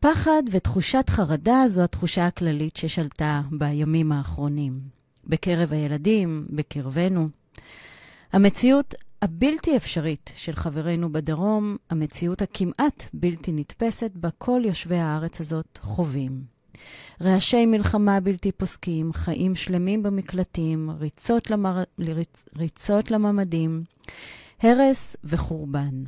פחד ותחושת חרדה זו התחושה הכללית ששלטה בימים האחרונים. בקרב הילדים, בקרבנו. המציאות הבלתי אפשרית של חברינו בדרום, המציאות הכמעט בלתי נתפסת בה כל יושבי הארץ הזאת חווים. רעשי מלחמה בלתי פוסקים, חיים שלמים במקלטים, ריצות, למר... ריצ... ריצות לממדים, הרס וחורבן.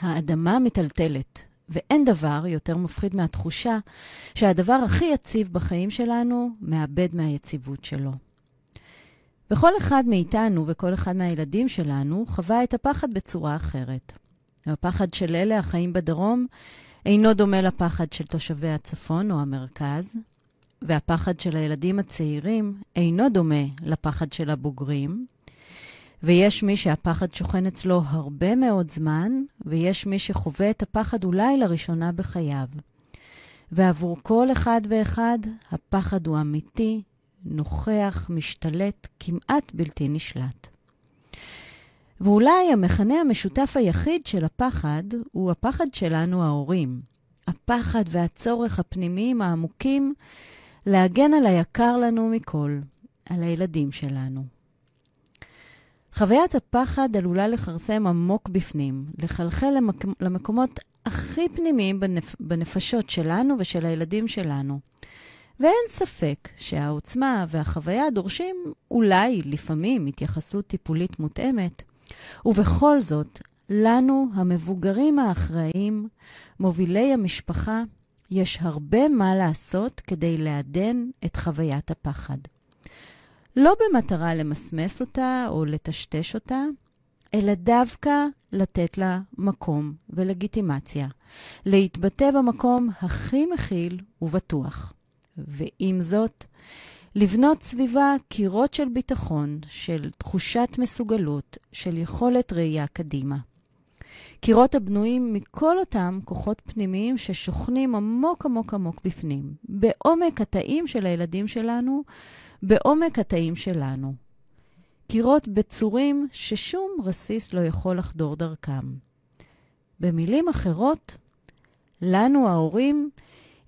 האדמה מטלטלת, ואין דבר יותר מפחיד מהתחושה שהדבר הכי יציב בחיים שלנו מאבד מהיציבות שלו. וכל אחד מאיתנו וכל אחד מהילדים שלנו חווה את הפחד בצורה אחרת. הפחד של אלה החיים בדרום אינו דומה לפחד של תושבי הצפון או המרכז, והפחד של הילדים הצעירים אינו דומה לפחד של הבוגרים, ויש מי שהפחד שוכן אצלו הרבה מאוד זמן, ויש מי שחווה את הפחד אולי לראשונה בחייו. ועבור כל אחד ואחד, הפחד הוא אמיתי, נוכח, משתלט, כמעט בלתי נשלט. ואולי המכנה המשותף היחיד של הפחד הוא הפחד שלנו, ההורים. הפחד והצורך הפנימיים העמוקים להגן על היקר לנו מכל, על הילדים שלנו. חוויית הפחד עלולה לכרסם עמוק בפנים, לחלחל למק... למקומות הכי פנימיים בנפ... בנפשות שלנו ושל הילדים שלנו. ואין ספק שהעוצמה והחוויה דורשים אולי לפעמים התייחסות טיפולית מותאמת, ובכל זאת, לנו, המבוגרים האחראיים, מובילי המשפחה, יש הרבה מה לעשות כדי לעדן את חוויית הפחד. לא במטרה למסמס אותה או לטשטש אותה, אלא דווקא לתת לה מקום ולגיטימציה, להתבטא במקום הכי מכיל ובטוח. ועם זאת, לבנות סביבה קירות של ביטחון, של תחושת מסוגלות, של יכולת ראייה קדימה. קירות הבנויים מכל אותם כוחות פנימיים ששוכנים עמוק עמוק עמוק בפנים, בעומק התאים של הילדים שלנו, בעומק התאים שלנו. קירות בצורים ששום רסיס לא יכול לחדור דרכם. במילים אחרות, לנו ההורים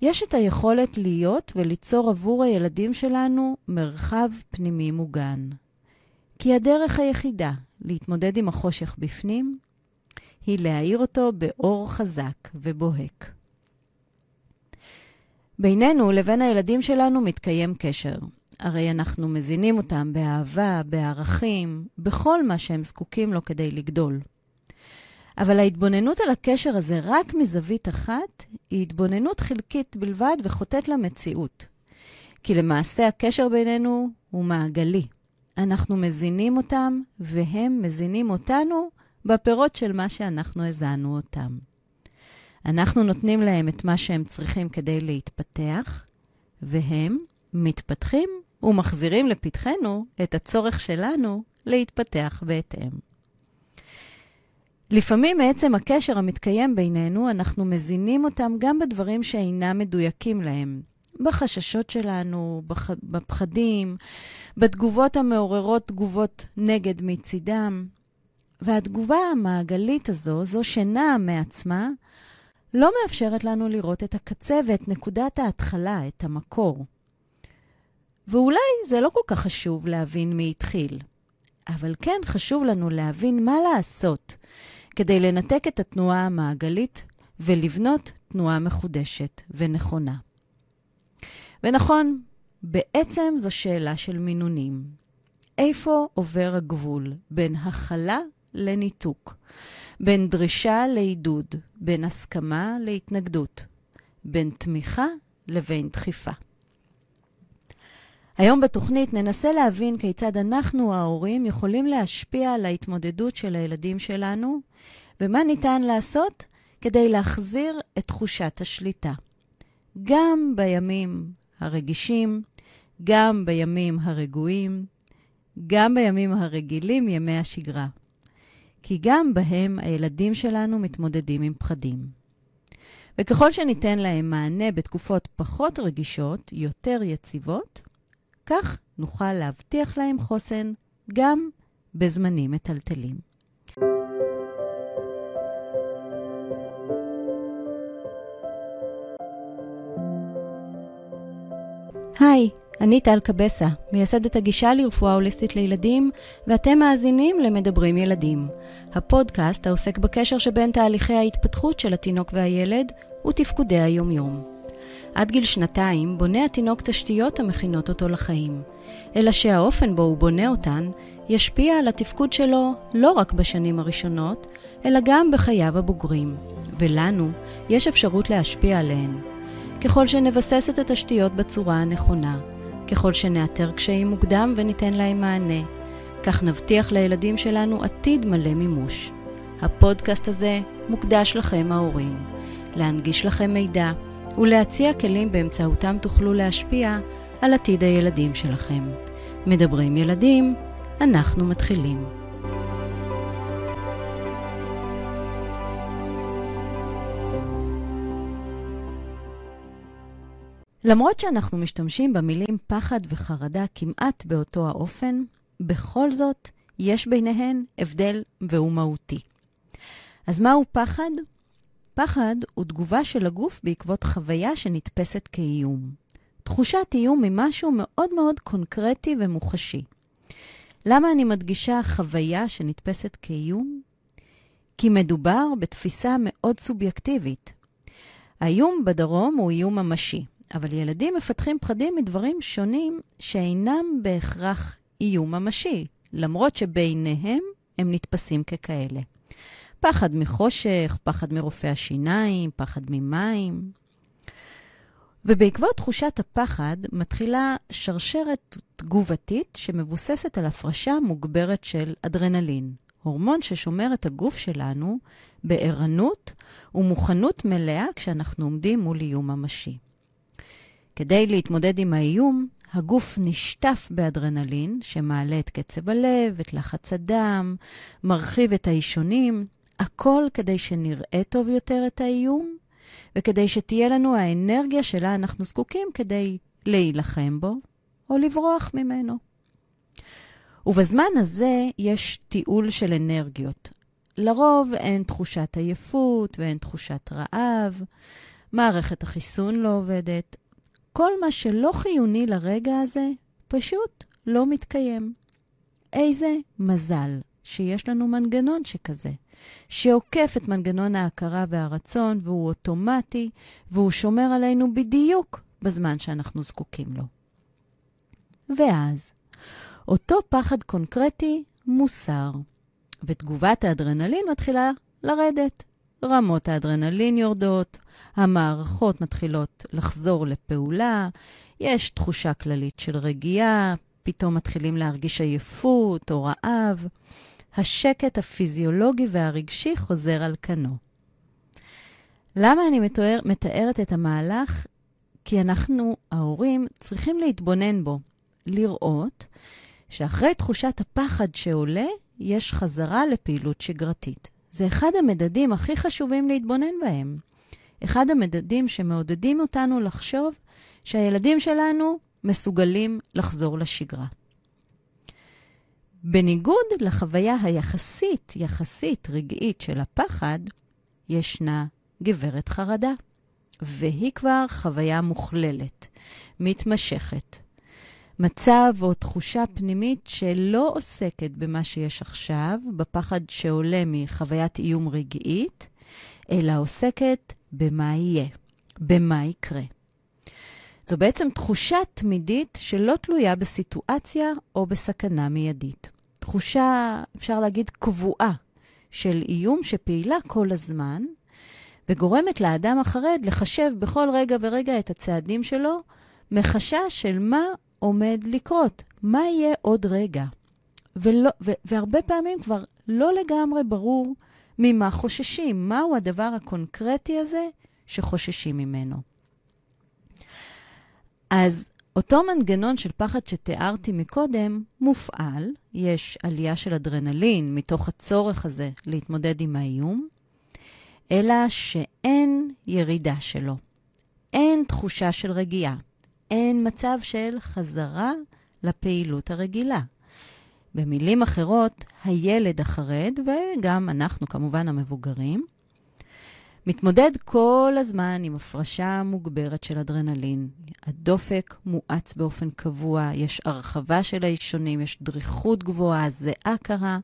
יש את היכולת להיות וליצור עבור הילדים שלנו מרחב פנימי מוגן. כי הדרך היחידה להתמודד עם החושך בפנים היא להאיר אותו באור חזק ובוהק. בינינו לבין הילדים שלנו מתקיים קשר. הרי אנחנו מזינים אותם באהבה, בערכים, בכל מה שהם זקוקים לו כדי לגדול. אבל ההתבוננות על הקשר הזה רק מזווית אחת היא התבוננות חלקית בלבד וחוטאת למציאות. כי למעשה הקשר בינינו הוא מעגלי. אנחנו מזינים אותם והם מזינים אותנו בפירות של מה שאנחנו הזנו אותם. אנחנו נותנים להם את מה שהם צריכים כדי להתפתח, והם מתפתחים ומחזירים לפתחנו את הצורך שלנו להתפתח בהתאם. לפעמים מעצם הקשר המתקיים בינינו, אנחנו מזינים אותם גם בדברים שאינם מדויקים להם. בחששות שלנו, בח... בפחדים, בתגובות המעוררות תגובות נגד מצידם. והתגובה המעגלית הזו, זו שנעה מעצמה, לא מאפשרת לנו לראות את הקצה ואת נקודת ההתחלה, את המקור. ואולי זה לא כל כך חשוב להבין מי התחיל, אבל כן חשוב לנו להבין מה לעשות כדי לנתק את התנועה המעגלית ולבנות תנועה מחודשת ונכונה. ונכון, בעצם זו שאלה של מינונים. איפה עובר הגבול בין הכלה לניתוק, בין דרישה לעידוד, בין הסכמה להתנגדות, בין תמיכה לבין דחיפה. היום בתוכנית ננסה להבין כיצד אנחנו, ההורים, יכולים להשפיע על ההתמודדות של הילדים שלנו, ומה ניתן לעשות כדי להחזיר את תחושת השליטה. גם בימים הרגישים, גם בימים הרגועים, גם בימים הרגילים, ימי השגרה. כי גם בהם הילדים שלנו מתמודדים עם פחדים. וככל שניתן להם מענה בתקופות פחות רגישות, יותר יציבות, כך נוכל להבטיח להם חוסן גם בזמנים מטלטלים. היי, אני טל קבסה, מייסדת הגישה לרפואה הוליסטית לילדים, ואתם מאזינים למדברים ילדים. הפודקאסט העוסק בקשר שבין תהליכי ההתפתחות של התינוק והילד ותפקודי היומיום. עד גיל שנתיים בונה התינוק תשתיות המכינות אותו לחיים, אלא שהאופן בו הוא בונה אותן ישפיע על התפקוד שלו לא רק בשנים הראשונות, אלא גם בחייו הבוגרים, ולנו יש אפשרות להשפיע עליהן. ככל שנבסס את התשתיות בצורה הנכונה, ככל שנאתר קשיים מוקדם וניתן להם מענה, כך נבטיח לילדים שלנו עתיד מלא מימוש. הפודקאסט הזה מוקדש לכם ההורים, להנגיש לכם מידע ולהציע כלים באמצעותם תוכלו להשפיע על עתיד הילדים שלכם. מדברים ילדים, אנחנו מתחילים. למרות שאנחנו משתמשים במילים פחד וחרדה כמעט באותו האופן, בכל זאת יש ביניהן הבדל והוא מהותי. אז מהו פחד? פחד הוא תגובה של הגוף בעקבות חוויה שנתפסת כאיום. תחושת איום היא משהו מאוד מאוד קונקרטי ומוחשי. למה אני מדגישה חוויה שנתפסת כאיום? כי מדובר בתפיסה מאוד סובייקטיבית. האיום בדרום הוא איום ממשי, אבל ילדים מפתחים פחדים מדברים שונים שאינם בהכרח איום ממשי, למרות שביניהם הם נתפסים ככאלה. פחד מחושך, פחד מרופא השיניים, פחד ממים. ובעקבות תחושת הפחד מתחילה שרשרת תגובתית שמבוססת על הפרשה מוגברת של אדרנלין, הורמון ששומר את הגוף שלנו בערנות ומוכנות מלאה כשאנחנו עומדים מול איום ממשי. כדי להתמודד עם האיום, הגוף נשטף באדרנלין, שמעלה את קצב הלב, את לחץ הדם, מרחיב את האישונים, הכל כדי שנראה טוב יותר את האיום, וכדי שתהיה לנו האנרגיה שלה אנחנו זקוקים כדי להילחם בו או לברוח ממנו. ובזמן הזה יש תיעול של אנרגיות. לרוב אין תחושת עייפות ואין תחושת רעב, מערכת החיסון לא עובדת, כל מה שלא חיוני לרגע הזה פשוט לא מתקיים. איזה מזל שיש לנו מנגנון שכזה, שעוקף את מנגנון ההכרה והרצון, והוא אוטומטי, והוא שומר עלינו בדיוק בזמן שאנחנו זקוקים לו. ואז, אותו פחד קונקרטי מוסר, ותגובת האדרנלין מתחילה לרדת. רמות האדרנלין יורדות, המערכות מתחילות לחזור לפעולה, יש תחושה כללית של רגיעה, פתאום מתחילים להרגיש עייפות או רעב. השקט הפיזיולוגי והרגשי חוזר על כנו. למה אני מתאר, מתארת את המהלך? כי אנחנו, ההורים, צריכים להתבונן בו, לראות שאחרי תחושת הפחד שעולה, יש חזרה לפעילות שגרתית. זה אחד המדדים הכי חשובים להתבונן בהם. אחד המדדים שמעודדים אותנו לחשוב שהילדים שלנו מסוגלים לחזור לשגרה. בניגוד לחוויה היחסית, יחסית רגעית של הפחד, ישנה גברת חרדה, והיא כבר חוויה מוכללת, מתמשכת. מצב או תחושה פנימית שלא עוסקת במה שיש עכשיו, בפחד שעולה מחוויית איום רגעית, אלא עוסקת במה יהיה, במה יקרה. זו בעצם תחושה תמידית שלא תלויה בסיטואציה או בסכנה מיידית. תחושה, אפשר להגיד, קבועה של איום שפעילה כל הזמן, וגורמת לאדם החרד לחשב בכל רגע ורגע את הצעדים שלו, מחשש של מה עומד לקרות, מה יהיה עוד רגע. ולא, ו, והרבה פעמים כבר לא לגמרי ברור ממה חוששים, מהו הדבר הקונקרטי הזה שחוששים ממנו. אז אותו מנגנון של פחד שתיארתי מקודם מופעל, יש עלייה של אדרנלין מתוך הצורך הזה להתמודד עם האיום, אלא שאין ירידה שלו. אין תחושה של רגיעה. אין מצב של חזרה לפעילות הרגילה. במילים אחרות, הילד החרד, וגם אנחנו, כמובן המבוגרים, מתמודד כל הזמן עם הפרשה מוגברת של אדרנלין. הדופק מואץ באופן קבוע, יש הרחבה של האישונים, יש דריכות גבוהה, זיעה קרה.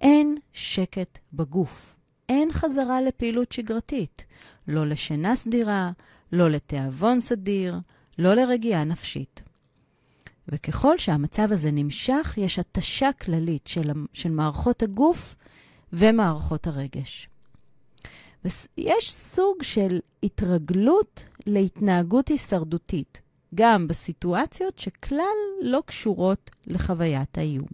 אין שקט בגוף. אין חזרה לפעילות שגרתית. לא לשינה סדירה, לא לתיאבון סדיר, לא לרגיעה נפשית. וככל שהמצב הזה נמשך, יש התשה כללית של, של מערכות הגוף ומערכות הרגש. יש סוג של התרגלות להתנהגות הישרדותית, גם בסיטואציות שכלל לא קשורות לחוויית האיום.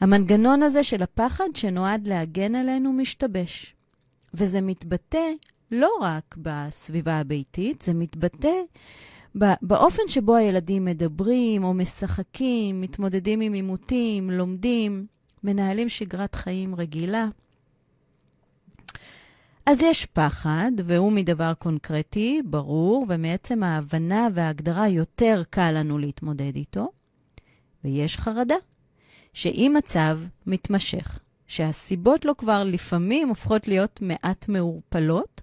המנגנון הזה של הפחד שנועד להגן עלינו משתבש, וזה מתבטא לא רק בסביבה הביתית, זה מתבטא באופן שבו הילדים מדברים או משחקים, מתמודדים עם עימותים, לומדים, מנהלים שגרת חיים רגילה. אז יש פחד, והוא מדבר קונקרטי, ברור, ומעצם ההבנה וההגדרה יותר קל לנו להתמודד איתו. ויש חרדה, שאם מצב מתמשך, שהסיבות לו כבר לפעמים הופכות להיות מעט מעורפלות,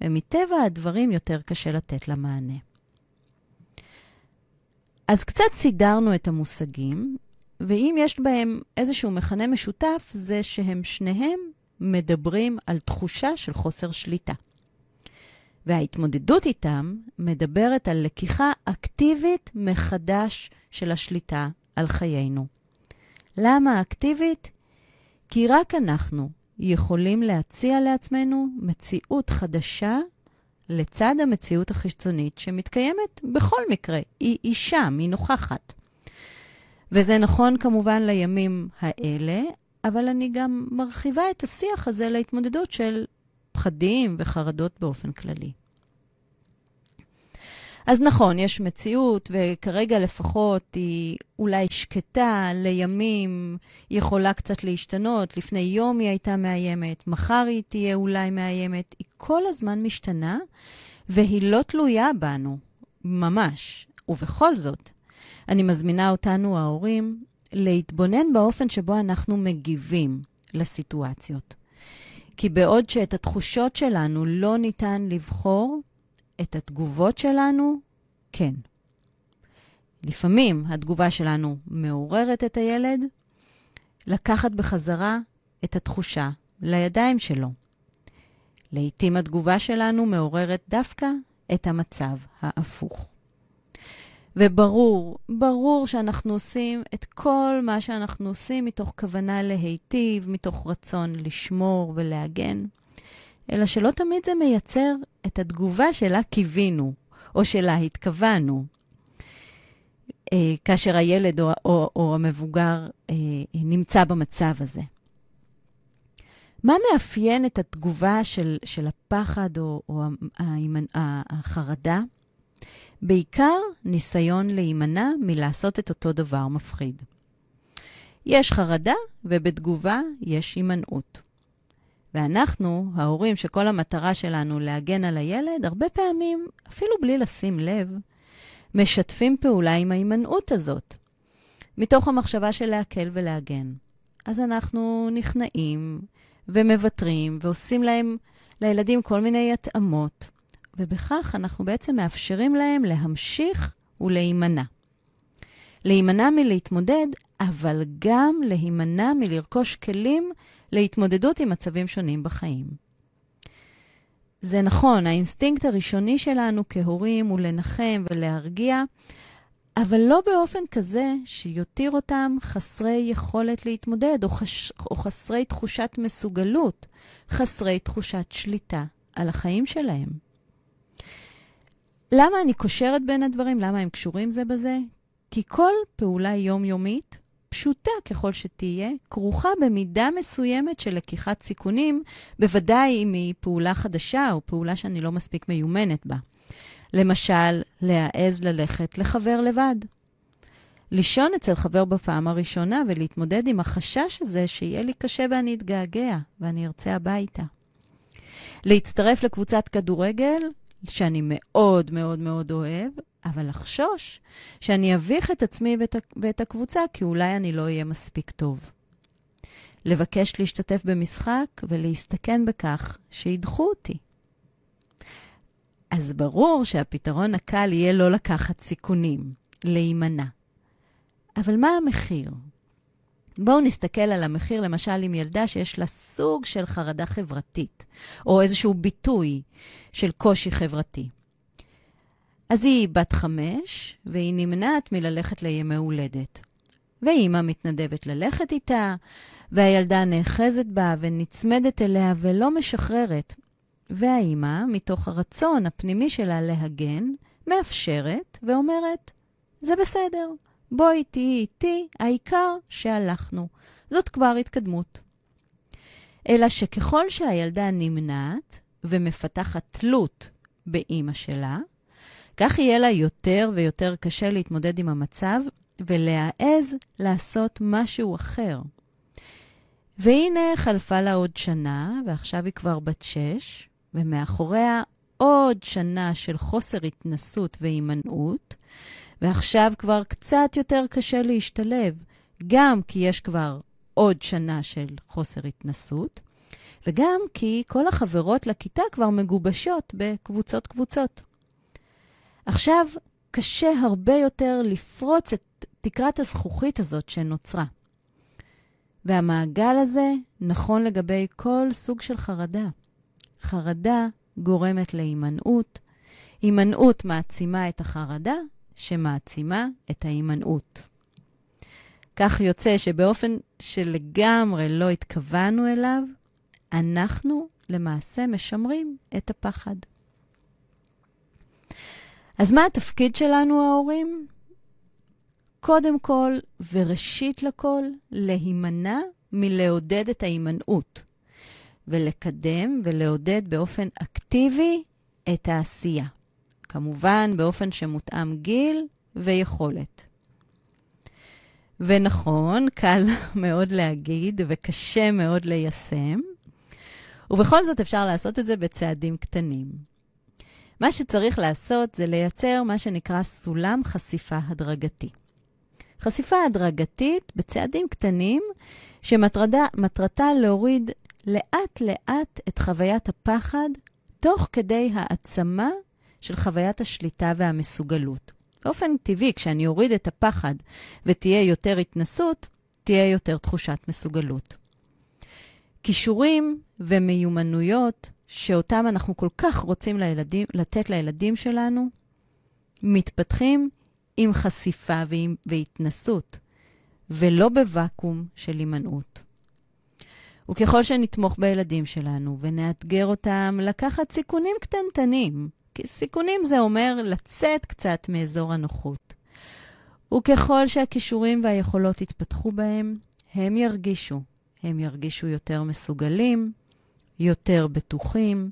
ומטבע הדברים יותר קשה לתת לה מענה. אז קצת סידרנו את המושגים, ואם יש בהם איזשהו מכנה משותף, זה שהם שניהם מדברים על תחושה של חוסר שליטה. וההתמודדות איתם מדברת על לקיחה אקטיבית מחדש של השליטה על חיינו. למה אקטיבית? כי רק אנחנו יכולים להציע לעצמנו מציאות חדשה לצד המציאות החיצונית שמתקיימת בכל מקרה. היא, שם, היא נוכחת. וזה נכון כמובן לימים האלה, אבל אני גם מרחיבה את השיח הזה להתמודדות של פחדים וחרדות באופן כללי. אז נכון, יש מציאות, וכרגע לפחות היא אולי שקטה, לימים היא יכולה קצת להשתנות. לפני יום היא הייתה מאיימת, מחר היא תהיה אולי מאיימת. היא כל הזמן משתנה, והיא לא תלויה בנו, ממש. ובכל זאת, אני מזמינה אותנו, ההורים, להתבונן באופן שבו אנחנו מגיבים לסיטואציות. כי בעוד שאת התחושות שלנו לא ניתן לבחור, את התגובות שלנו, כן. לפעמים התגובה שלנו מעוררת את הילד, לקחת בחזרה את התחושה לידיים שלו. לעתים התגובה שלנו מעוררת דווקא את המצב ההפוך. וברור, ברור שאנחנו עושים את כל מה שאנחנו עושים מתוך כוונה להיטיב, מתוך רצון לשמור ולהגן, אלא שלא תמיד זה מייצר את התגובה שלה קיווינו, או שלה התכוונו. אה, כאשר הילד או, או, או המבוגר אה, נמצא במצב הזה. מה מאפיין את התגובה של, של הפחד או, או החרדה? בעיקר ניסיון להימנע מלעשות את אותו דבר מפחיד. יש חרדה ובתגובה יש הימנעות. ואנחנו, ההורים, שכל המטרה שלנו להגן על הילד, הרבה פעמים, אפילו בלי לשים לב, משתפים פעולה עם ההימנעות הזאת, מתוך המחשבה של להקל ולהגן. אז אנחנו נכנעים ומוותרים ועושים להם, לילדים כל מיני התאמות, ובכך אנחנו בעצם מאפשרים להם להמשיך ולהימנע. להימנע מלהתמודד, אבל גם להימנע מלרכוש כלים להתמודדות עם מצבים שונים בחיים. זה נכון, האינסטינקט הראשוני שלנו כהורים הוא לנחם ולהרגיע, אבל לא באופן כזה שיותיר אותם חסרי יכולת להתמודד, או, חש... או חסרי תחושת מסוגלות, חסרי תחושת שליטה על החיים שלהם. למה אני קושרת בין הדברים? למה הם קשורים זה בזה? כי כל פעולה יומיומית פשוטה ככל שתהיה, כרוכה במידה מסוימת של לקיחת סיכונים, בוודאי אם היא פעולה חדשה או פעולה שאני לא מספיק מיומנת בה. למשל, להעז ללכת לחבר לבד. לישון אצל חבר בפעם הראשונה ולהתמודד עם החשש הזה שיהיה לי קשה ואני אתגעגע ואני ארצה הביתה. להצטרף לקבוצת כדורגל, שאני מאוד מאוד מאוד אוהב, אבל לחשוש שאני אביך את עצמי ואת, ואת הקבוצה, כי אולי אני לא אהיה מספיק טוב. לבקש להשתתף במשחק ולהסתכן בכך שידחו אותי. אז ברור שהפתרון הקל יהיה לא לקחת סיכונים, להימנע. אבל מה המחיר? בואו נסתכל על המחיר, למשל, עם ילדה שיש לה סוג של חרדה חברתית, או איזשהו ביטוי של קושי חברתי. אז היא בת חמש, והיא נמנעת מללכת לימי הולדת. ואימא מתנדבת ללכת איתה, והילדה נאחזת בה ונצמדת אליה ולא משחררת. והאימא, מתוך הרצון הפנימי שלה להגן, מאפשרת ואומרת, זה בסדר, בואי תהיי איתי, העיקר שהלכנו. זאת כבר התקדמות. אלא שככל שהילדה נמנעת ומפתחת תלות באימא שלה, כך יהיה לה יותר ויותר קשה להתמודד עם המצב ולהעז לעשות משהו אחר. והנה חלפה לה עוד שנה, ועכשיו היא כבר בת שש, ומאחוריה עוד שנה של חוסר התנסות והימנעות, ועכשיו כבר קצת יותר קשה להשתלב, גם כי יש כבר עוד שנה של חוסר התנסות, וגם כי כל החברות לכיתה כבר מגובשות בקבוצות-קבוצות. עכשיו קשה הרבה יותר לפרוץ את תקרת הזכוכית הזאת שנוצרה. והמעגל הזה נכון לגבי כל סוג של חרדה. חרדה גורמת להימנעות, הימנעות מעצימה את החרדה, שמעצימה את ההימנעות. כך יוצא שבאופן שלגמרי לא התכוונו אליו, אנחנו למעשה משמרים את הפחד. אז מה התפקיד שלנו, ההורים? קודם כל, וראשית לכל, להימנע מלעודד את ההימנעות, ולקדם ולעודד באופן אקטיבי את העשייה. כמובן, באופן שמותאם גיל ויכולת. ונכון, קל מאוד להגיד וקשה מאוד ליישם, ובכל זאת אפשר לעשות את זה בצעדים קטנים. מה שצריך לעשות זה לייצר מה שנקרא סולם חשיפה הדרגתי. חשיפה הדרגתית בצעדים קטנים, שמטרתה להוריד לאט-לאט את חוויית הפחד, תוך כדי העצמה של חוויית השליטה והמסוגלות. באופן טבעי, כשאני אוריד את הפחד ותהיה יותר התנסות, תהיה יותר תחושת מסוגלות. כישורים ומיומנויות שאותם אנחנו כל כך רוצים לילדים, לתת לילדים שלנו, מתפתחים עם חשיפה ועם, והתנסות, ולא בוואקום של הימנעות. וככל שנתמוך בילדים שלנו ונאתגר אותם לקחת סיכונים קטנטנים, סיכונים זה אומר לצאת קצת מאזור הנוחות. וככל שהכישורים והיכולות יתפתחו בהם, הם ירגישו. הם ירגישו יותר מסוגלים, יותר בטוחים,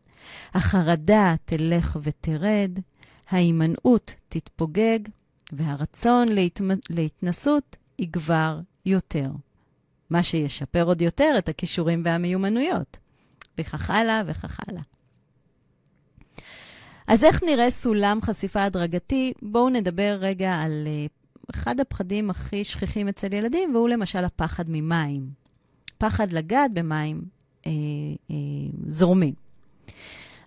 החרדה תלך ותרד, ההימנעות תתפוגג, והרצון להתמ... להתנסות יגבר יותר. מה שישפר עוד יותר את הכישורים והמיומנויות. וכך הלאה וכך הלאה. אז איך נראה סולם חשיפה הדרגתי? בואו נדבר רגע על uh, אחד הפחדים הכי שכיחים אצל ילדים, והוא למשל הפחד ממים. פחד לגעת במים אה, אה, זורמים.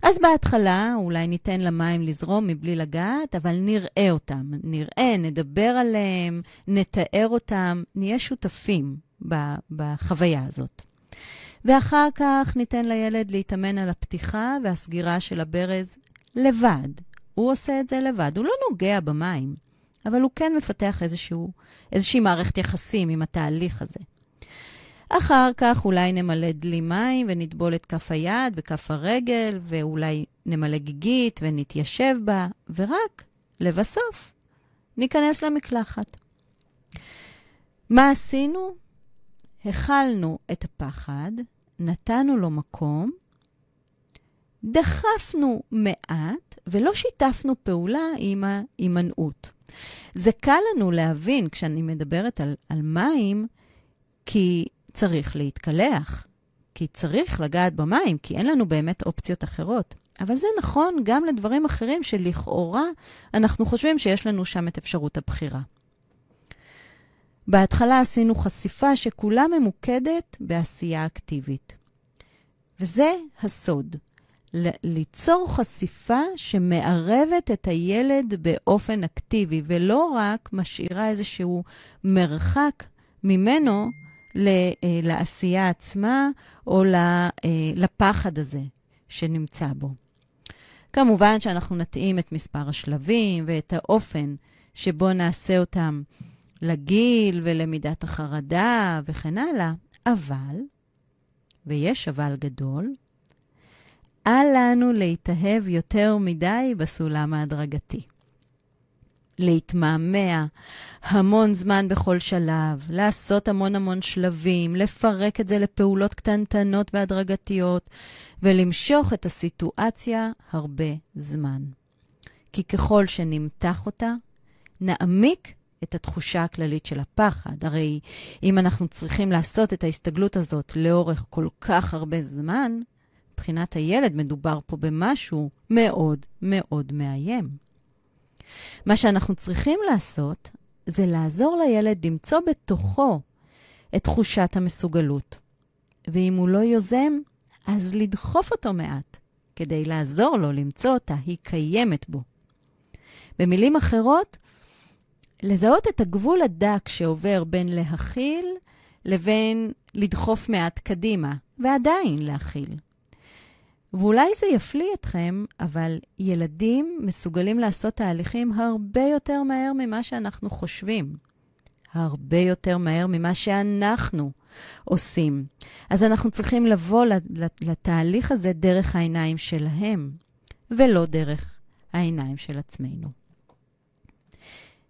אז בהתחלה אולי ניתן למים לזרום מבלי לגעת, אבל נראה אותם. נראה, נדבר עליהם, נתאר אותם, נהיה שותפים בחוויה הזאת. ואחר כך ניתן לילד להתאמן על הפתיחה והסגירה של הברז לבד. הוא עושה את זה לבד, הוא לא נוגע במים, אבל הוא כן מפתח איזשהו, איזושהי מערכת יחסים עם התהליך הזה. אחר כך אולי נמלא דלי מים ונטבול את כף היד וכף הרגל, ואולי נמלא גיגית ונתיישב בה, ורק לבסוף ניכנס למקלחת. מה עשינו? הכלנו את הפחד, נתנו לו מקום, דחפנו מעט ולא שיתפנו פעולה עם ההימנעות. זה קל לנו להבין כשאני מדברת על, על מים, כי צריך להתקלח, כי צריך לגעת במים, כי אין לנו באמת אופציות אחרות. אבל זה נכון גם לדברים אחרים שלכאורה אנחנו חושבים שיש לנו שם את אפשרות הבחירה. בהתחלה עשינו חשיפה שכולה ממוקדת בעשייה אקטיבית. וזה הסוד. ליצור חשיפה שמערבת את הילד באופן אקטיבי, ולא רק משאירה איזשהו מרחק ממנו אה, לעשייה עצמה או אה, לפחד הזה שנמצא בו. כמובן שאנחנו נתאים את מספר השלבים ואת האופן שבו נעשה אותם לגיל ולמידת החרדה וכן הלאה, אבל, ויש אבל גדול, אל לנו להתאהב יותר מדי בסולם ההדרגתי. להתמהמה המון זמן בכל שלב, לעשות המון המון שלבים, לפרק את זה לפעולות קטנטנות והדרגתיות, ולמשוך את הסיטואציה הרבה זמן. כי ככל שנמתח אותה, נעמיק את התחושה הכללית של הפחד. הרי אם אנחנו צריכים לעשות את ההסתגלות הזאת לאורך כל כך הרבה זמן, מבחינת הילד מדובר פה במשהו מאוד מאוד מאיים. מה שאנחנו צריכים לעשות זה לעזור לילד למצוא בתוכו את תחושת המסוגלות. ואם הוא לא יוזם, אז לדחוף אותו מעט, כדי לעזור לו למצוא אותה, היא קיימת בו. במילים אחרות, לזהות את הגבול הדק שעובר בין להכיל לבין לדחוף מעט קדימה, ועדיין להכיל. ואולי זה יפליא אתכם, אבל ילדים מסוגלים לעשות תהליכים הרבה יותר מהר ממה שאנחנו חושבים. הרבה יותר מהר ממה שאנחנו עושים. אז אנחנו צריכים לבוא לתהליך הזה דרך העיניים שלהם, ולא דרך העיניים של עצמנו.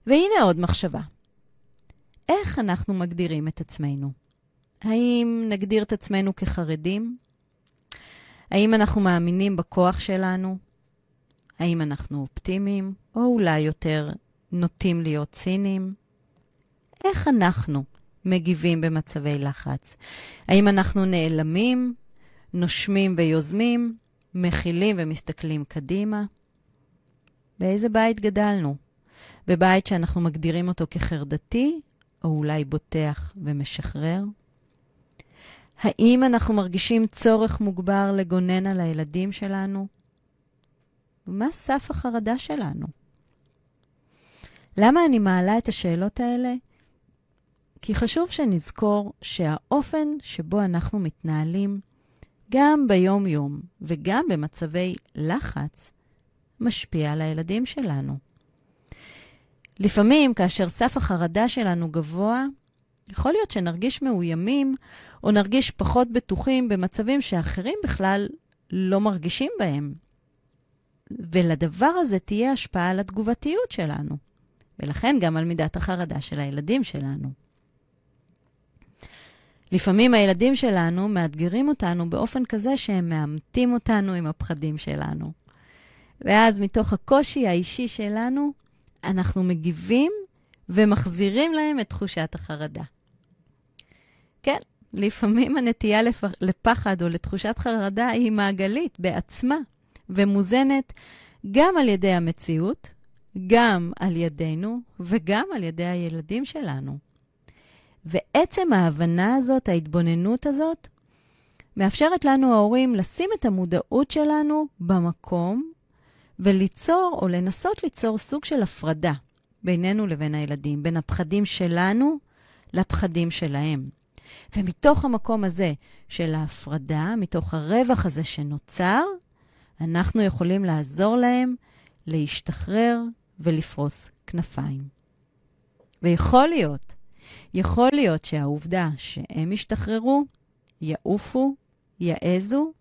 והנה עוד מחשבה. איך אנחנו מגדירים את עצמנו? האם נגדיר את עצמנו כחרדים? האם אנחנו מאמינים בכוח שלנו? האם אנחנו אופטימיים, או אולי יותר נוטים להיות ציניים? איך אנחנו מגיבים במצבי לחץ? האם אנחנו נעלמים, נושמים ויוזמים, מכילים ומסתכלים קדימה? באיזה בית גדלנו? בבית שאנחנו מגדירים אותו כחרדתי, או אולי בוטח ומשחרר? האם אנחנו מרגישים צורך מוגבר לגונן על הילדים שלנו? מה סף החרדה שלנו? למה אני מעלה את השאלות האלה? כי חשוב שנזכור שהאופן שבו אנחנו מתנהלים, גם ביום-יום וגם במצבי לחץ, משפיע על הילדים שלנו. לפעמים, כאשר סף החרדה שלנו גבוה, יכול להיות שנרגיש מאוימים או נרגיש פחות בטוחים במצבים שאחרים בכלל לא מרגישים בהם. ולדבר הזה תהיה השפעה על התגובתיות שלנו, ולכן גם על מידת החרדה של הילדים שלנו. לפעמים הילדים שלנו מאתגרים אותנו באופן כזה שהם מאמתים אותנו עם הפחדים שלנו. ואז מתוך הקושי האישי שלנו, אנחנו מגיבים ומחזירים להם את תחושת החרדה. לפעמים הנטייה לפ... לפחד או לתחושת חרדה היא מעגלית בעצמה, ומוזנת גם על ידי המציאות, גם על ידינו וגם על ידי הילדים שלנו. ועצם ההבנה הזאת, ההתבוננות הזאת, מאפשרת לנו ההורים לשים את המודעות שלנו במקום וליצור או לנסות ליצור סוג של הפרדה בינינו לבין הילדים, בין הפחדים שלנו לפחדים שלהם. ומתוך המקום הזה של ההפרדה, מתוך הרווח הזה שנוצר, אנחנו יכולים לעזור להם להשתחרר ולפרוס כנפיים. ויכול להיות, יכול להיות שהעובדה שהם ישתחררו, יעופו, יעזו,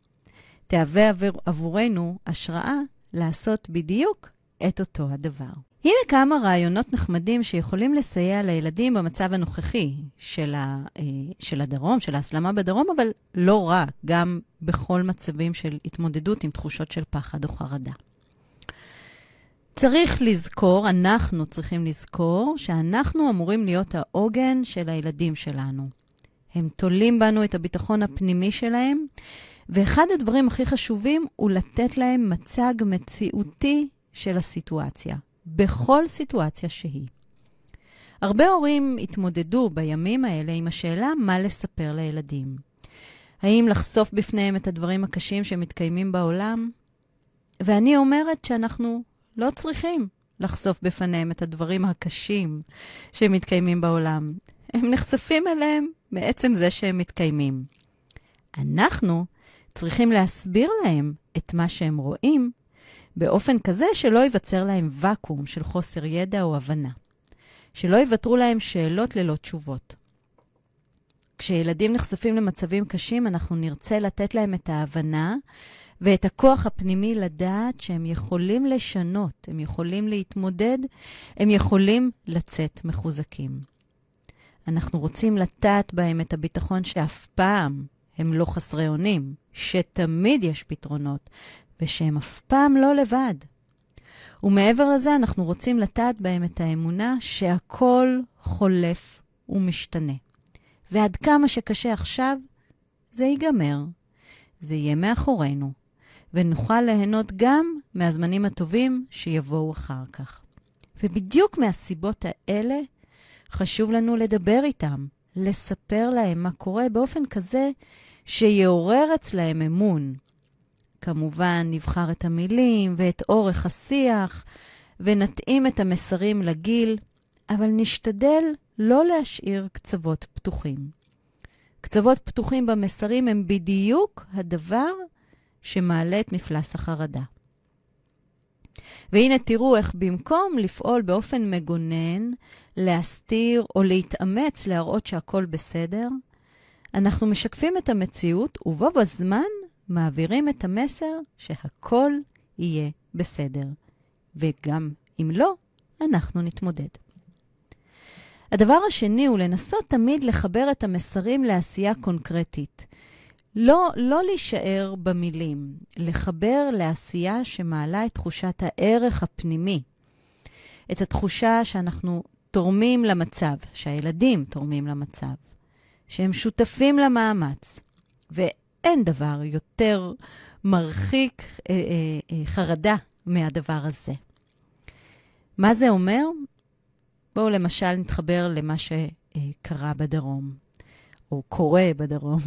תהווה עבור, עבורנו השראה לעשות בדיוק את אותו הדבר. הנה כמה רעיונות נחמדים שיכולים לסייע לילדים במצב הנוכחי של, ה, אה, של הדרום, של ההסלמה בדרום, אבל לא רק, גם בכל מצבים של התמודדות עם תחושות של פחד או חרדה. צריך לזכור, אנחנו צריכים לזכור, שאנחנו אמורים להיות העוגן של הילדים שלנו. הם תולים בנו את הביטחון הפנימי שלהם, ואחד הדברים הכי חשובים הוא לתת להם מצג מציאותי של הסיטואציה. בכל סיטואציה שהיא. הרבה הורים התמודדו בימים האלה עם השאלה מה לספר לילדים. האם לחשוף בפניהם את הדברים הקשים שמתקיימים בעולם? ואני אומרת שאנחנו לא צריכים לחשוף בפניהם את הדברים הקשים שמתקיימים בעולם. הם נחשפים אליהם מעצם זה שהם מתקיימים. אנחנו צריכים להסביר להם את מה שהם רואים באופן כזה שלא ייווצר להם ואקום של חוסר ידע או הבנה. שלא יוותרו להם שאלות ללא תשובות. כשילדים נחשפים למצבים קשים, אנחנו נרצה לתת להם את ההבנה ואת הכוח הפנימי לדעת שהם יכולים לשנות, הם יכולים להתמודד, הם יכולים לצאת מחוזקים. אנחנו רוצים לטעת בהם את הביטחון שאף פעם הם לא חסרי אונים, שתמיד יש פתרונות, ושהם אף פעם לא לבד. ומעבר לזה, אנחנו רוצים לטעת בהם את האמונה שהכל חולף ומשתנה. ועד כמה שקשה עכשיו, זה ייגמר. זה יהיה מאחורינו, ונוכל ליהנות גם מהזמנים הטובים שיבואו אחר כך. ובדיוק מהסיבות האלה חשוב לנו לדבר איתם, לספר להם מה קורה באופן כזה שיעורר אצלהם אמון. כמובן, נבחר את המילים ואת אורך השיח, ונתאים את המסרים לגיל, אבל נשתדל לא להשאיר קצוות פתוחים. קצוות פתוחים במסרים הם בדיוק הדבר שמעלה את מפלס החרדה. והנה תראו איך במקום לפעול באופן מגונן, להסתיר או להתאמץ להראות שהכל בסדר, אנחנו משקפים את המציאות ובו בזמן מעבירים את המסר שהכל יהיה בסדר. וגם אם לא, אנחנו נתמודד. הדבר השני הוא לנסות תמיד לחבר את המסרים לעשייה קונקרטית. לא, לא להישאר במילים, לחבר לעשייה שמעלה את תחושת הערך הפנימי. את התחושה שאנחנו תורמים למצב, שהילדים תורמים למצב, שהם שותפים למאמץ. ואין דבר יותר מרחיק אה, אה, אה, חרדה מהדבר הזה. מה זה אומר? בואו למשל נתחבר למה שקרה בדרום, או קורה בדרום.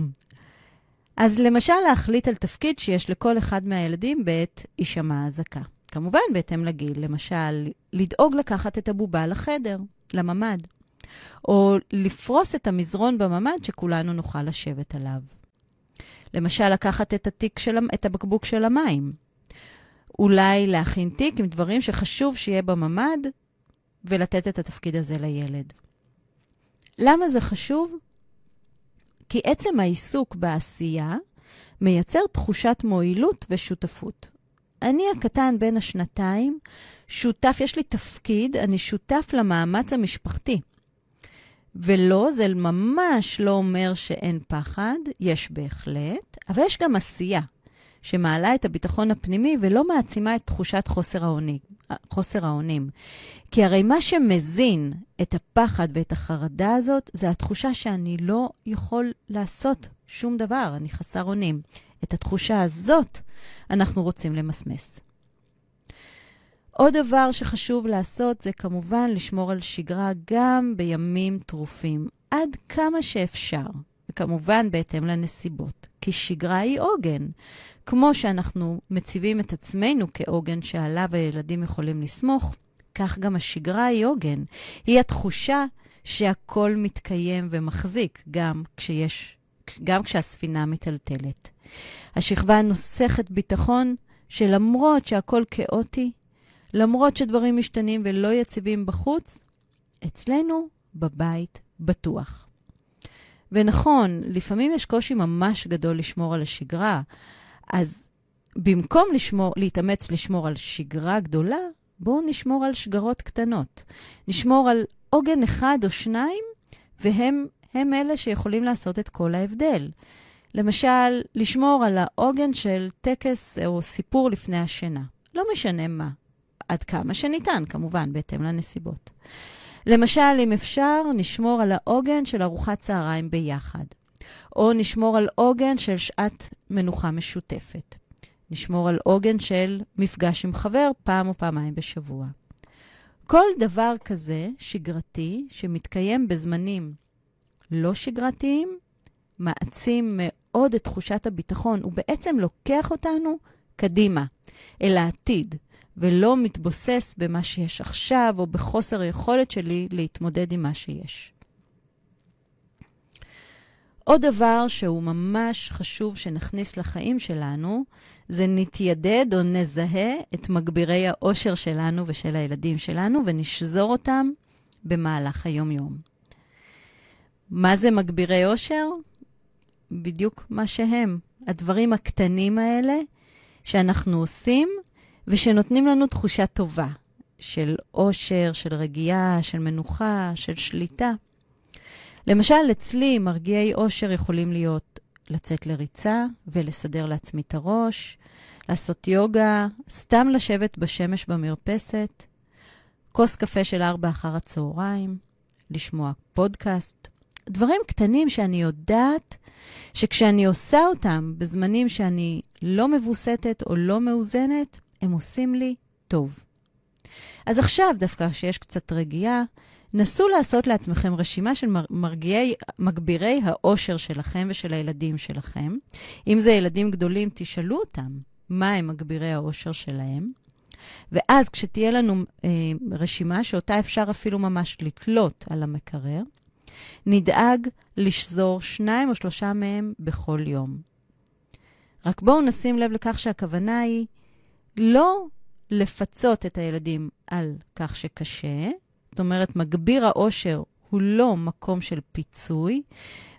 אז למשל להחליט על תפקיד שיש לכל אחד מהילדים בעת הישמע האזעקה. כמובן, בהתאם לגיל, למשל, לדאוג לקחת את הבובה לחדר, לממ"ד, או לפרוס את המזרון בממ"ד שכולנו נוכל לשבת עליו. למשל, לקחת את התיק של, את הבקבוק של המים. אולי להכין תיק עם דברים שחשוב שיהיה בממ"ד, ולתת את התפקיד הזה לילד. למה זה חשוב? כי עצם העיסוק בעשייה מייצר תחושת מועילות ושותפות. אני הקטן בין השנתיים, שותף, יש לי תפקיד, אני שותף למאמץ המשפחתי. ולא, זה ממש לא אומר שאין פחד, יש בהחלט, אבל יש גם עשייה שמעלה את הביטחון הפנימי ולא מעצימה את תחושת חוסר האונים. חוסר האונים. כי הרי מה שמזין את הפחד ואת החרדה הזאת, זה התחושה שאני לא יכול לעשות שום דבר, אני חסר אונים. את התחושה הזאת אנחנו רוצים למסמס. עוד דבר שחשוב לעשות זה כמובן לשמור על שגרה גם בימים טרופים, עד כמה שאפשר, וכמובן בהתאם לנסיבות, כי שגרה היא עוגן. כמו שאנחנו מציבים את עצמנו כעוגן שעליו הילדים יכולים לסמוך, כך גם השגרה היא עוגן. היא התחושה שהכל מתקיים ומחזיק, גם כשיש, גם כשהספינה מטלטלת. השכבה נוסכת ביטחון שלמרות שהכל כאוטי, למרות שדברים משתנים ולא יציבים בחוץ, אצלנו בבית בטוח. ונכון, לפעמים יש קושי ממש גדול לשמור על השגרה, אז במקום לשמור, להתאמץ לשמור על שגרה גדולה, בואו נשמור על שגרות קטנות. נשמור על עוגן אחד או שניים, והם הם אלה שיכולים לעשות את כל ההבדל. למשל, לשמור על העוגן של טקס או סיפור לפני השינה. לא משנה מה. עד כמה שניתן, כמובן, בהתאם לנסיבות. למשל, אם אפשר, נשמור על העוגן של ארוחת צהריים ביחד. או נשמור על עוגן של שעת מנוחה משותפת. נשמור על עוגן של מפגש עם חבר פעם או פעמיים בשבוע. כל דבר כזה, שגרתי, שמתקיים בזמנים לא שגרתיים, מעצים מאוד את תחושת הביטחון. הוא בעצם לוקח אותנו קדימה, אל העתיד, ולא מתבוסס במה שיש עכשיו, או בחוסר היכולת שלי להתמודד עם מה שיש. עוד דבר שהוא ממש חשוב שנכניס לחיים שלנו, זה נתיידד או נזהה את מגבירי האושר שלנו ושל הילדים שלנו, ונשזור אותם במהלך היום-יום. מה זה מגבירי אושר? בדיוק מה שהם. הדברים הקטנים האלה שאנחנו עושים ושנותנים לנו תחושה טובה של אושר, של רגיעה, של מנוחה, של שליטה. למשל, אצלי מרגיעי אושר יכולים להיות לצאת לריצה ולסדר לעצמי את הראש, לעשות יוגה, סתם לשבת בשמש במרפסת, כוס קפה של ארבע אחר הצהריים, לשמוע פודקאסט. דברים קטנים שאני יודעת שכשאני עושה אותם בזמנים שאני לא מבוסתת או לא מאוזנת, הם עושים לי טוב. אז עכשיו, דווקא כשיש קצת רגיעה, נסו לעשות לעצמכם רשימה של מרגיעי, מגבירי האושר שלכם ושל הילדים שלכם. אם זה ילדים גדולים, תשאלו אותם מה הם מגבירי האושר שלהם. ואז כשתהיה לנו אה, רשימה שאותה אפשר אפילו ממש לתלות על המקרר, נדאג לשזור שניים או שלושה מהם בכל יום. רק בואו נשים לב לכך שהכוונה היא לא לפצות את הילדים על כך שקשה, זאת אומרת, מגביר העושר הוא לא מקום של פיצוי,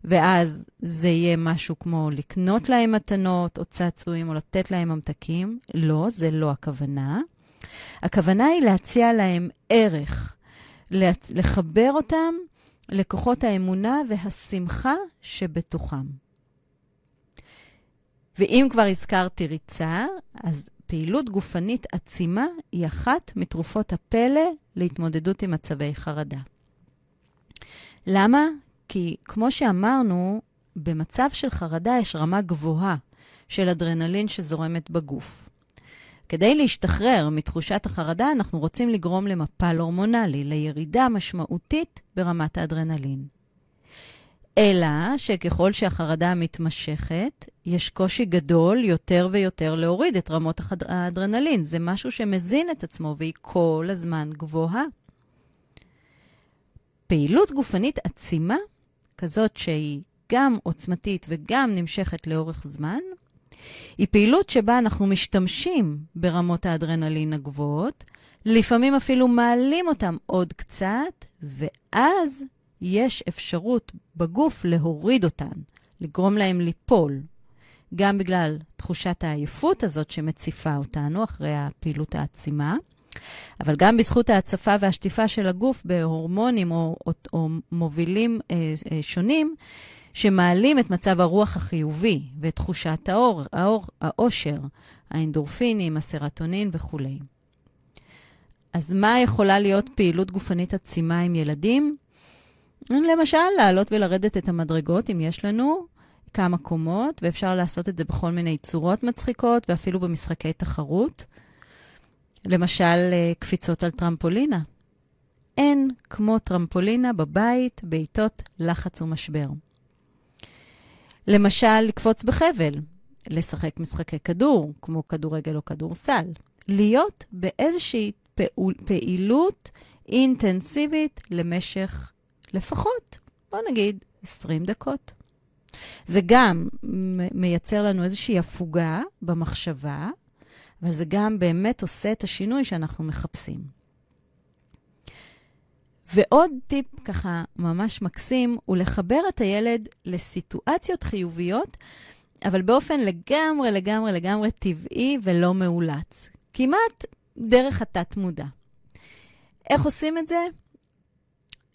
ואז זה יהיה משהו כמו לקנות להם מתנות או צעצועים או לתת להם ממתקים. לא, זה לא הכוונה. הכוונה היא להציע להם ערך, לחבר אותם לכוחות האמונה והשמחה שבתוכם. ואם כבר הזכרתי ריצה, אז פעילות גופנית עצימה היא אחת מתרופות הפלא להתמודדות עם מצבי חרדה. למה? כי כמו שאמרנו, במצב של חרדה יש רמה גבוהה של אדרנלין שזורמת בגוף. כדי להשתחרר מתחושת החרדה, אנחנו רוצים לגרום למפל הורמונלי, לירידה משמעותית ברמת האדרנלין. אלא שככל שהחרדה מתמשכת, יש קושי גדול יותר ויותר להוריד את רמות האדרנלין. זה משהו שמזין את עצמו והיא כל הזמן גבוהה. פעילות גופנית עצימה, כזאת שהיא גם עוצמתית וגם נמשכת לאורך זמן, היא פעילות שבה אנחנו משתמשים ברמות האדרנלין הגבוהות, לפעמים אפילו מעלים אותם עוד קצת, ואז יש אפשרות בגוף להוריד אותן, לגרום להם ליפול, גם בגלל תחושת העייפות הזאת שמציפה אותנו אחרי הפעילות העצימה, אבל גם בזכות ההצפה והשטיפה של הגוף בהורמונים או, או, או מובילים אה, אה, שונים, שמעלים את מצב הרוח החיובי ואת תחושת האור, האור, האושר, האנדורפינים, הסרטונין וכולי. אז מה יכולה להיות פעילות גופנית עצימה עם ילדים? למשל, לעלות ולרדת את המדרגות, אם יש לנו כמה קומות, ואפשר לעשות את זה בכל מיני צורות מצחיקות, ואפילו במשחקי תחרות. למשל, אה, קפיצות על טרמפולינה. אין כמו טרמפולינה בבית בעיתות לחץ ומשבר. למשל, לקפוץ בחבל, לשחק משחקי כדור, כמו כדורגל או כדורסל. להיות באיזושהי פעול, פעילות אינטנסיבית למשך לפחות, בוא נגיד, 20 דקות. זה גם מייצר לנו איזושהי הפוגה במחשבה, אבל זה גם באמת עושה את השינוי שאנחנו מחפשים. ועוד טיפ ככה ממש מקסים, הוא לחבר את הילד לסיטואציות חיוביות, אבל באופן לגמרי, לגמרי, לגמרי טבעי ולא מאולץ. כמעט דרך התת-מודע. איך עושים את זה?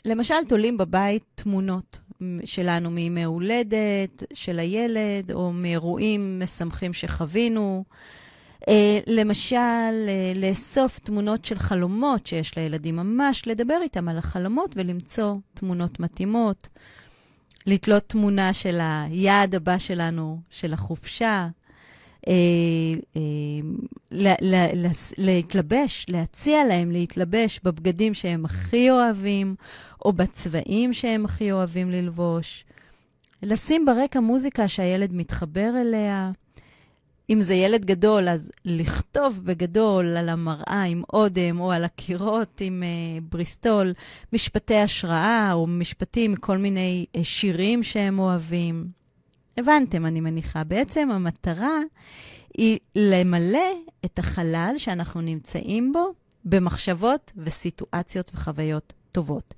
למשל, תולים בבית תמונות שלנו מימי הולדת, של הילד, או מאירועים משמחים שחווינו. אה, למשל, אה, לאסוף תמונות של חלומות שיש לילדים, ממש לדבר איתם על החלומות ולמצוא תמונות מתאימות. לתלות תמונה של היעד הבא שלנו, של החופשה. להתלבש, להציע להם להתלבש בבגדים שהם הכי אוהבים, או בצבעים שהם הכי אוהבים ללבוש. לשים ברקע מוזיקה שהילד מתחבר אליה. אם זה ילד גדול, אז לכתוב בגדול על המראה עם אודם, או על הקירות עם uh, בריסטול, משפטי השראה, או משפטים מכל מיני uh, שירים שהם אוהבים. הבנתם, אני מניחה. בעצם המטרה היא למלא את החלל שאנחנו נמצאים בו במחשבות וסיטואציות וחוויות טובות.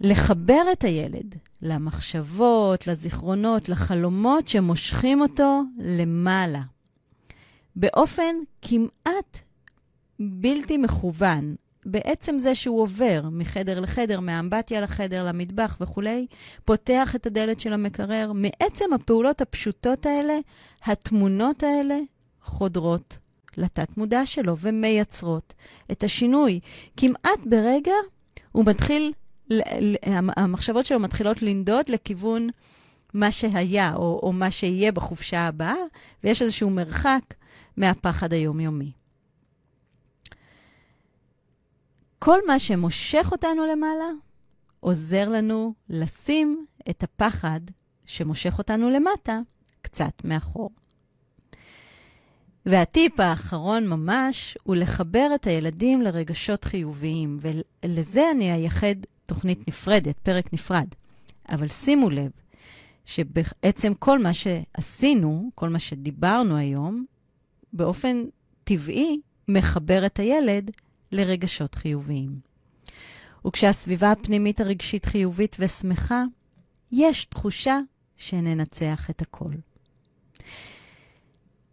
לחבר את הילד למחשבות, לזיכרונות, לחלומות שמושכים אותו למעלה. באופן כמעט בלתי מכוון, בעצם זה שהוא עובר מחדר לחדר, מהאמבטיה לחדר, למטבח וכולי, פותח את הדלת של המקרר, מעצם הפעולות הפשוטות האלה, התמונות האלה חודרות לתת-מודע שלו ומייצרות את השינוי. כמעט ברגע הוא מתחיל המחשבות שלו מתחילות לנדוד לכיוון מה שהיה או, או מה שיהיה בחופשה הבאה, ויש איזשהו מרחק מהפחד היומיומי. כל מה שמושך אותנו למעלה עוזר לנו לשים את הפחד שמושך אותנו למטה קצת מאחור. והטיפ האחרון ממש הוא לחבר את הילדים לרגשות חיוביים, ולזה אני אייחד תוכנית נפרדת, פרק נפרד. אבל שימו לב שבעצם כל מה שעשינו, כל מה שדיברנו היום, באופן טבעי מחבר את הילד לרגשות חיוביים. וכשהסביבה הפנימית הרגשית חיובית ושמחה, יש תחושה שננצח את הכל.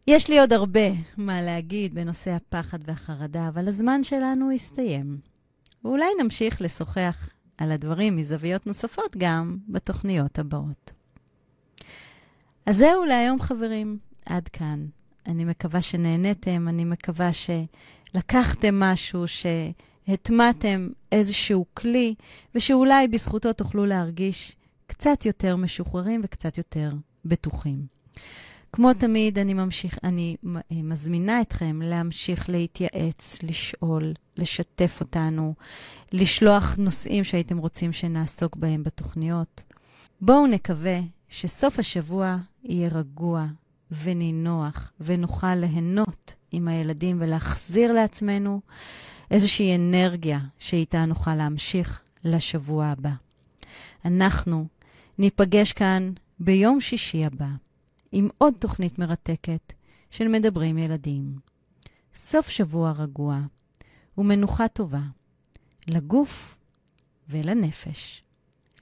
יש לי עוד הרבה מה להגיד בנושא הפחד והחרדה, אבל הזמן שלנו הסתיים. ואולי נמשיך לשוחח על הדברים מזוויות נוספות גם בתוכניות הבאות. אז זהו להיום, חברים. עד כאן. אני מקווה שנהניתם, אני מקווה שלקחתם משהו, שהטמעתם איזשהו כלי, ושאולי בזכותו תוכלו להרגיש קצת יותר משוחררים וקצת יותר בטוחים. כמו תמיד, אני, ממשיך, אני מזמינה אתכם להמשיך להתייעץ, לשאול, לשתף אותנו, לשלוח נושאים שהייתם רוצים שנעסוק בהם בתוכניות. בואו נקווה שסוף השבוע יהיה רגוע ונינוח, ונוכל ליהנות עם הילדים ולהחזיר לעצמנו איזושהי אנרגיה שאיתה נוכל להמשיך לשבוע הבא. אנחנו ניפגש כאן ביום שישי הבא. עם עוד תוכנית מרתקת של מדברים ילדים. סוף שבוע רגוע ומנוחה טובה לגוף ולנפש.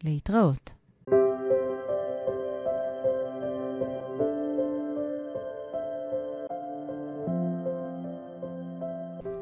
להתראות.